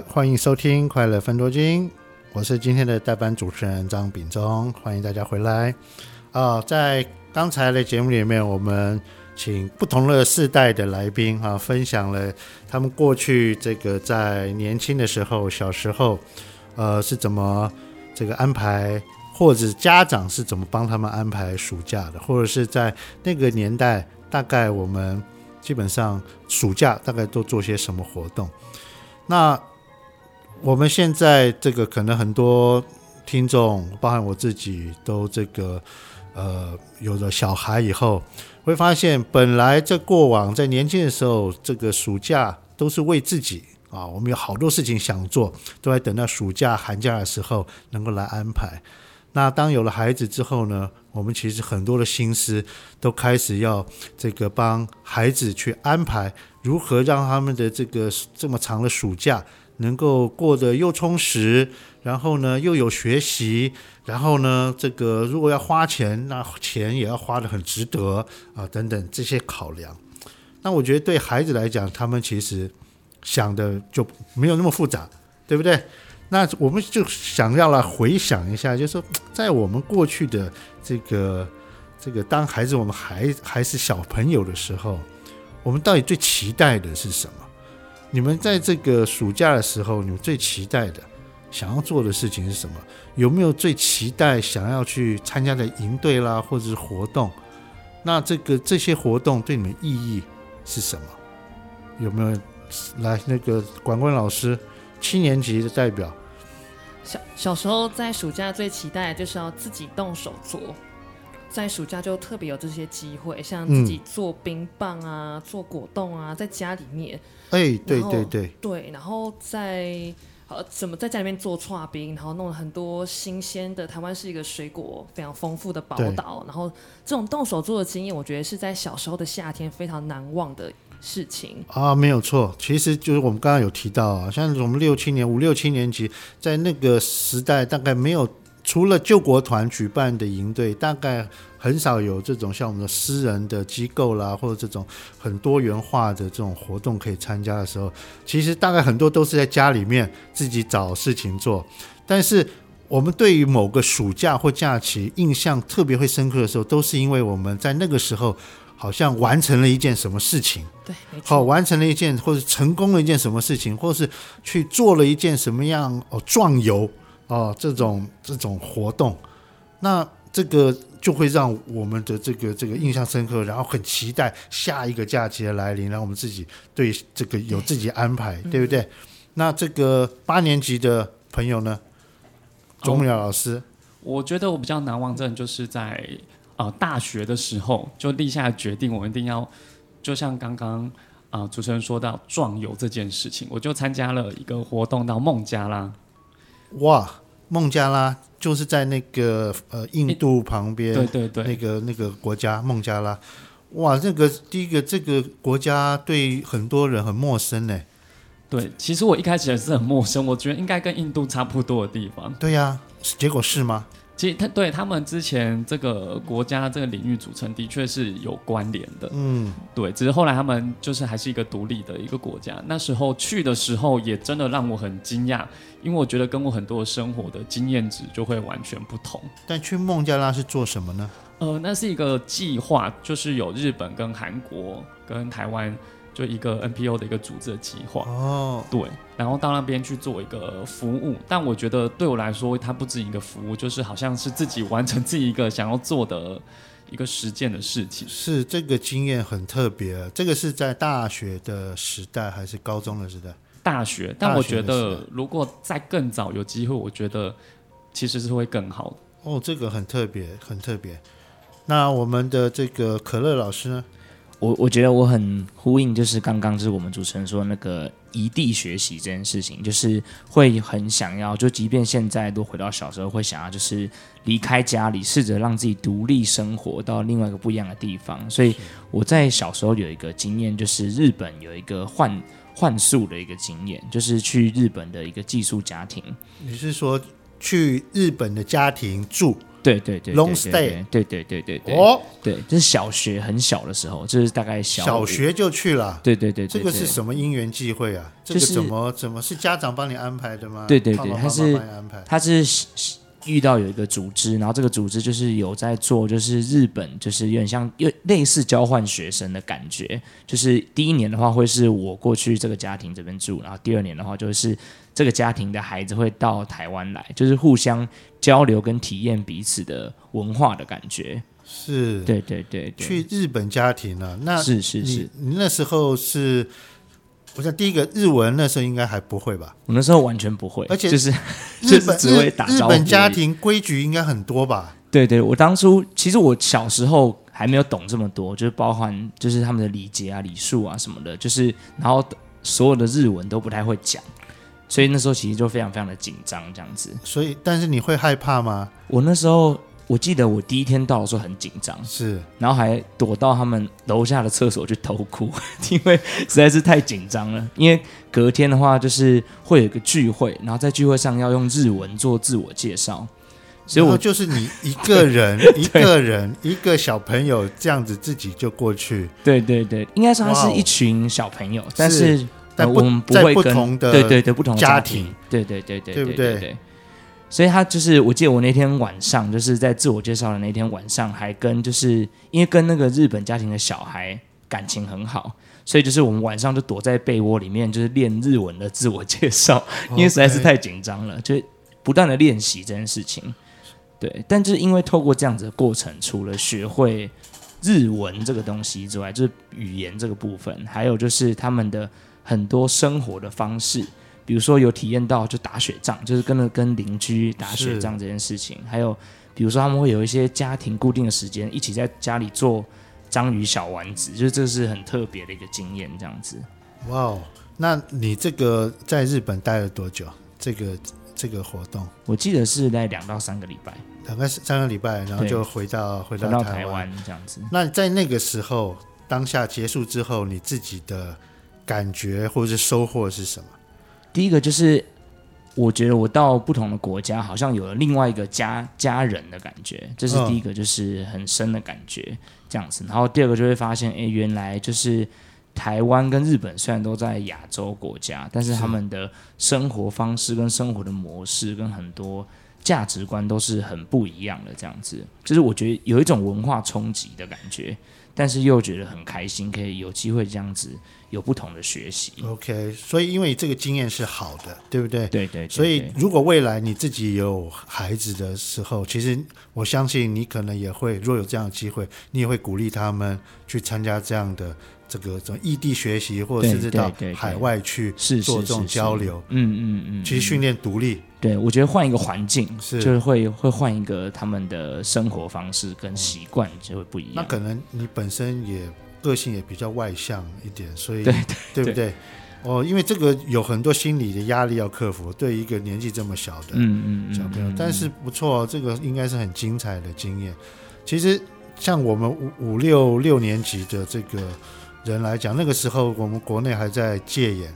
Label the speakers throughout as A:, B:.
A: 欢迎收听《快乐分多金》，我是今天的代班主持人张秉忠，欢迎大家回来。啊、在刚才的节目里面，我们请不同的世代的来宾啊，分享了他们过去这个在年轻的时候、小时候，呃，是怎么这个安排，或者家长是怎么帮他们安排暑假的，或者是在那个年代，大概我们基本上暑假大概都做些什么活动。那我们现在这个可能很多听众，包含我自己，都这个呃有了小孩以后，会发现本来在过往在年轻的时候，这个暑假都是为自己啊，我们有好多事情想做，都在等到暑假寒假的时候能够来安排。那当有了孩子之后呢，我们其实很多的心思都开始要这个帮孩子去安排，如何让他们的这个这么长的暑假。能够过得又充实，然后呢又有学习，然后呢这个如果要花钱，那钱也要花得很值得啊，等等这些考量。那我觉得对孩子来讲，他们其实想的就没有那么复杂，对不对？那我们就想要来回想一下，就是说在我们过去的这个这个当孩子我们还还是小朋友的时候，我们到底最期待的是什么？你们在这个暑假的时候，你们最期待的、想要做的事情是什么？有没有最期待想要去参加的营队啦，或者是活动？那这个这些活动对你们意义是什么？有没有来那个管管老师，七年级的代表？
B: 小小时候在暑假最期待的就是要自己动手做。在暑假就特别有这些机会，像自己做冰棒啊、嗯、做果冻啊，在家里面。哎、
A: 欸，对对对，
B: 对，然后在呃怎么在家里面做串冰，然后弄了很多新鲜的。台湾是一个水果非常丰富的宝岛，然后这种动手做的经验，我觉得是在小时候的夏天非常难忘的事情
A: 啊。没有错，其实就是我们刚刚有提到啊，像我们六七年、五六七年级，在那个时代大概没有。除了救国团举办的营队，大概很少有这种像我们的私人的机构啦，或者这种很多元化的这种活动可以参加的时候，其实大概很多都是在家里面自己找事情做。但是我们对于某个暑假或假期印象特别会深刻的时候，都是因为我们在那个时候好像完成了一件什么事情，
B: 对，
A: 好，完成了一件或者成功了一件什么事情，或是去做了一件什么样哦壮游。哦，这种这种活动，那这个就会让我们的这个这个印象深刻，然后很期待下一个假期的来临，让我们自己对这个有自己安排，对，对不对？嗯。那这个八年级的朋友呢，钟淼老师，
C: 我觉得我比较难忘，的就是在呃大学的时候就立下决定，我一定要就像刚刚啊、呃、主持人说到壮游这件事情，我就参加了一个活动到孟加拉。
A: 哇，孟加拉就是在那个呃印度旁边，
C: 对对对，
A: 那个那个国家孟加拉，哇，这个第一个这个国家对很多人很陌生呢。
C: 对，其实我一开始也是很陌生，我觉得应该跟印度差不多的地方。
A: 对呀、啊，结果是吗？
C: 其实他对他们之前这个国家这个领域组成的确是有关联的，嗯，对，只是后来他们就是还是一个独立的一个国家。那时候去的时候也真的让我很惊讶，因为我觉得跟我很多生活的经验值就会完全不同。
A: 但去孟加拉是做什么呢？
C: 呃，那是一个计划，就是有日本跟韩国跟台湾。就一个 NPO 的一个组织的计划哦，对，然后到那边去做一个服务，但我觉得对我来说，它不止一个服务，就是好像是自己完成自己一个想要做的一个实践的事情。
A: 是这个经验很特别，这个是在大学的时代还是高中的时代？
C: 大学，但我觉得如果再更早有机会，我觉得其实是会更好的。
A: 哦，这个很特别，很特别。那我们的这个可乐老师呢？
D: 我我觉得我很呼应，就是刚刚就是我们主持人说那个异地学习这件事情，就是会很想要，就即便现在都回到小时候，会想要就是离开家里，试着让自己独立生活到另外一个不一样的地方。所以我在小时候有一个经验，就是日本有一个换换宿的一个经验，就是去日本的一个寄宿家庭。
A: 你是说去日本的家庭住？
D: 对对对
A: ，long stay，
D: 对对对对对。哦，对，就是小学很小的时候，就是大概小
A: 小学就去了。
D: 对对对，
A: 这个是什么因缘际会啊？这个怎么怎么是家长帮你安排的吗？
D: 对对对，他是他是。遇到有一个组织，然后这个组织就是有在做，就是日本，就是有点像又类似交换学生的感觉。就是第一年的话，会是我过去这个家庭这边住，然后第二年的话，就是这个家庭的孩子会到台湾来，就是互相交流跟体验彼此的文化的感觉。
A: 是，
D: 对对对，对，
A: 去日本家庭了，那
D: 是是是，
A: 你那时候是。我想第一个日文那时候应该还不会吧？
D: 我那时候完全不会，
A: 而且
D: 就是
A: 日本
D: 只会打招呼。
A: 日本家庭规矩应该很多吧？
D: 对对，我当初其实我小时候还没有懂这么多，就是包含就是他们的礼节啊、礼数啊什么的，就是然后所有的日文都不太会讲，所以那时候其实就非常非常的紧张这样子。
A: 所以，但是你会害怕吗？
D: 我那时候。我记得我第一天到的时候很紧张，
A: 是，
D: 然后还躲到他们楼下的厕所去偷哭，因为实在是太紧张了。因为隔天的话就是会有一个聚会，然后在聚会上要用日文做自我介绍，所以我
A: 就是你一个人，一个人，一个小朋友这样子自己就过去。
D: 对对对，应该说他是一群小朋友，但是，
A: 是但
D: 我们不会跟
A: 不同的
D: 对对对不同的
A: 家庭，
D: 对对对对
A: 对不对？对？对对
D: 所以他就是，我记得我那天晚上就是在自我介绍的那天晚上，还跟就是因为跟那个日本家庭的小孩感情很好，所以就是我们晚上就躲在被窝里面，就是练日文的自我介绍，因为实在是太紧张了，就不断的练习这件事情。对，但就是因为透过这样子的过程，除了学会日文这个东西之外，就是语言这个部分，还有就是他们的很多生活的方式。比如说有体验到就打雪仗，就是跟着跟邻居打雪仗这件事情，还有比如说他们会有一些家庭固定的时间，一起在家里做章鱼小丸子，就是这是很特别的一个经验，这样子。
A: 哇哦，那你这个在日本待了多久？这个这个活动，
D: 我记得是在两到三个礼拜，
A: 两个三个礼拜，然后就回到回到台湾
D: 这样子。
A: 那在那个时候当下结束之后，你自己的感觉或者是收获是什么？
D: 第一个就是，我觉得我到不同的国家，好像有了另外一个家家人的感觉，这是第一个，就是很深的感觉这样子。然后第二个就会发现，哎，原来就是台湾跟日本虽然都在亚洲国家，但是他们的生活方式跟生活的模式跟很多价值观都是很不一样的。这样子，就是我觉得有一种文化冲击的感觉，但是又觉得很开心，可以有机会这样子。有不同的学习
A: ，OK，所以因为这个经验是好的，对不对？
D: 对对，对。
A: 所以如果未来你自己有孩子的时候，其实我相信你可能也会，若有这样的机会，你也会鼓励他们去参加这样的这个这种异地学习，或者是到海外去做这种交流。
D: 嗯嗯嗯。
A: 其实训练独立，
D: 对，我觉得换一个环境，是就是会会换一个他们的生活方式跟习惯就会不一样。
A: 那可能你本身也。个性也比较外向一点，所以
D: 对
A: 对，对不对？哦，因为这个有很多心理的压力要克服，对一个年纪这么小的嗯嗯小朋友，但是不错，这个应该是很精彩的经验。其实像我们五五六六年级的这个人来讲，那个时候我们国内还在戒严，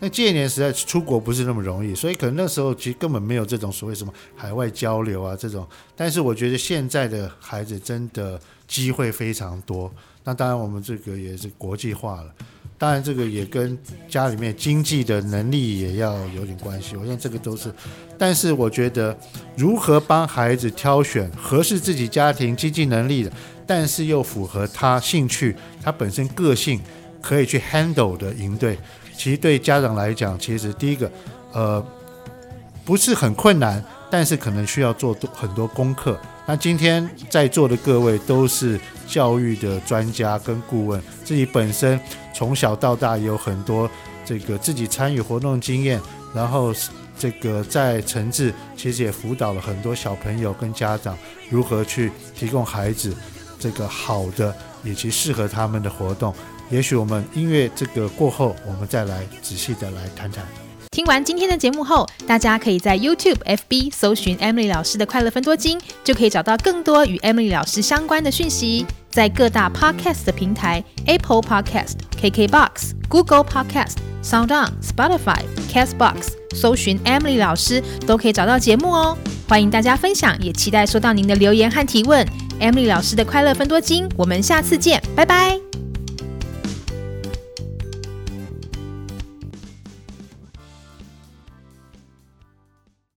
A: 那戒严实在出国不是那么容易，所以可能那时候其实根本没有这种所谓什么海外交流啊这种。但是我觉得现在的孩子真的机会非常多。那当然，我们这个也是国际化了。当然，这个也跟家里面经济的能力也要有点关系。我想这个都是，但是我觉得如何帮孩子挑选合适自己家庭经济能力的，但是又符合他兴趣、他本身个性可以去 handle 的营队，其实对家长来讲，其实第一个，呃，不是很困难，但是可能需要做多很多功课。那今天在座的各位都是教育的专家跟顾问，自己本身从小到大也有很多这个自己参与活动经验，然后这个在诚志其实也辅导了很多小朋友跟家长如何去提供孩子这个好的以及适合他们的活动。也许我们音乐这个过后，我们再来仔细的来谈谈。
E: 听完今天的节目后，大家可以在 YouTube、FB 搜寻 Emily 老师的快乐分多金，就可以找到更多与 Emily 老师相关的讯息。在各大 Podcast 的平台，Apple Podcast、KKBox、Google Podcast、SoundOn、Spotify、Castbox 搜寻 Emily 老师，都可以找到节目哦。欢迎大家分享，也期待收到您的留言和提问。emily 老师的快乐分多金我们下次见拜拜。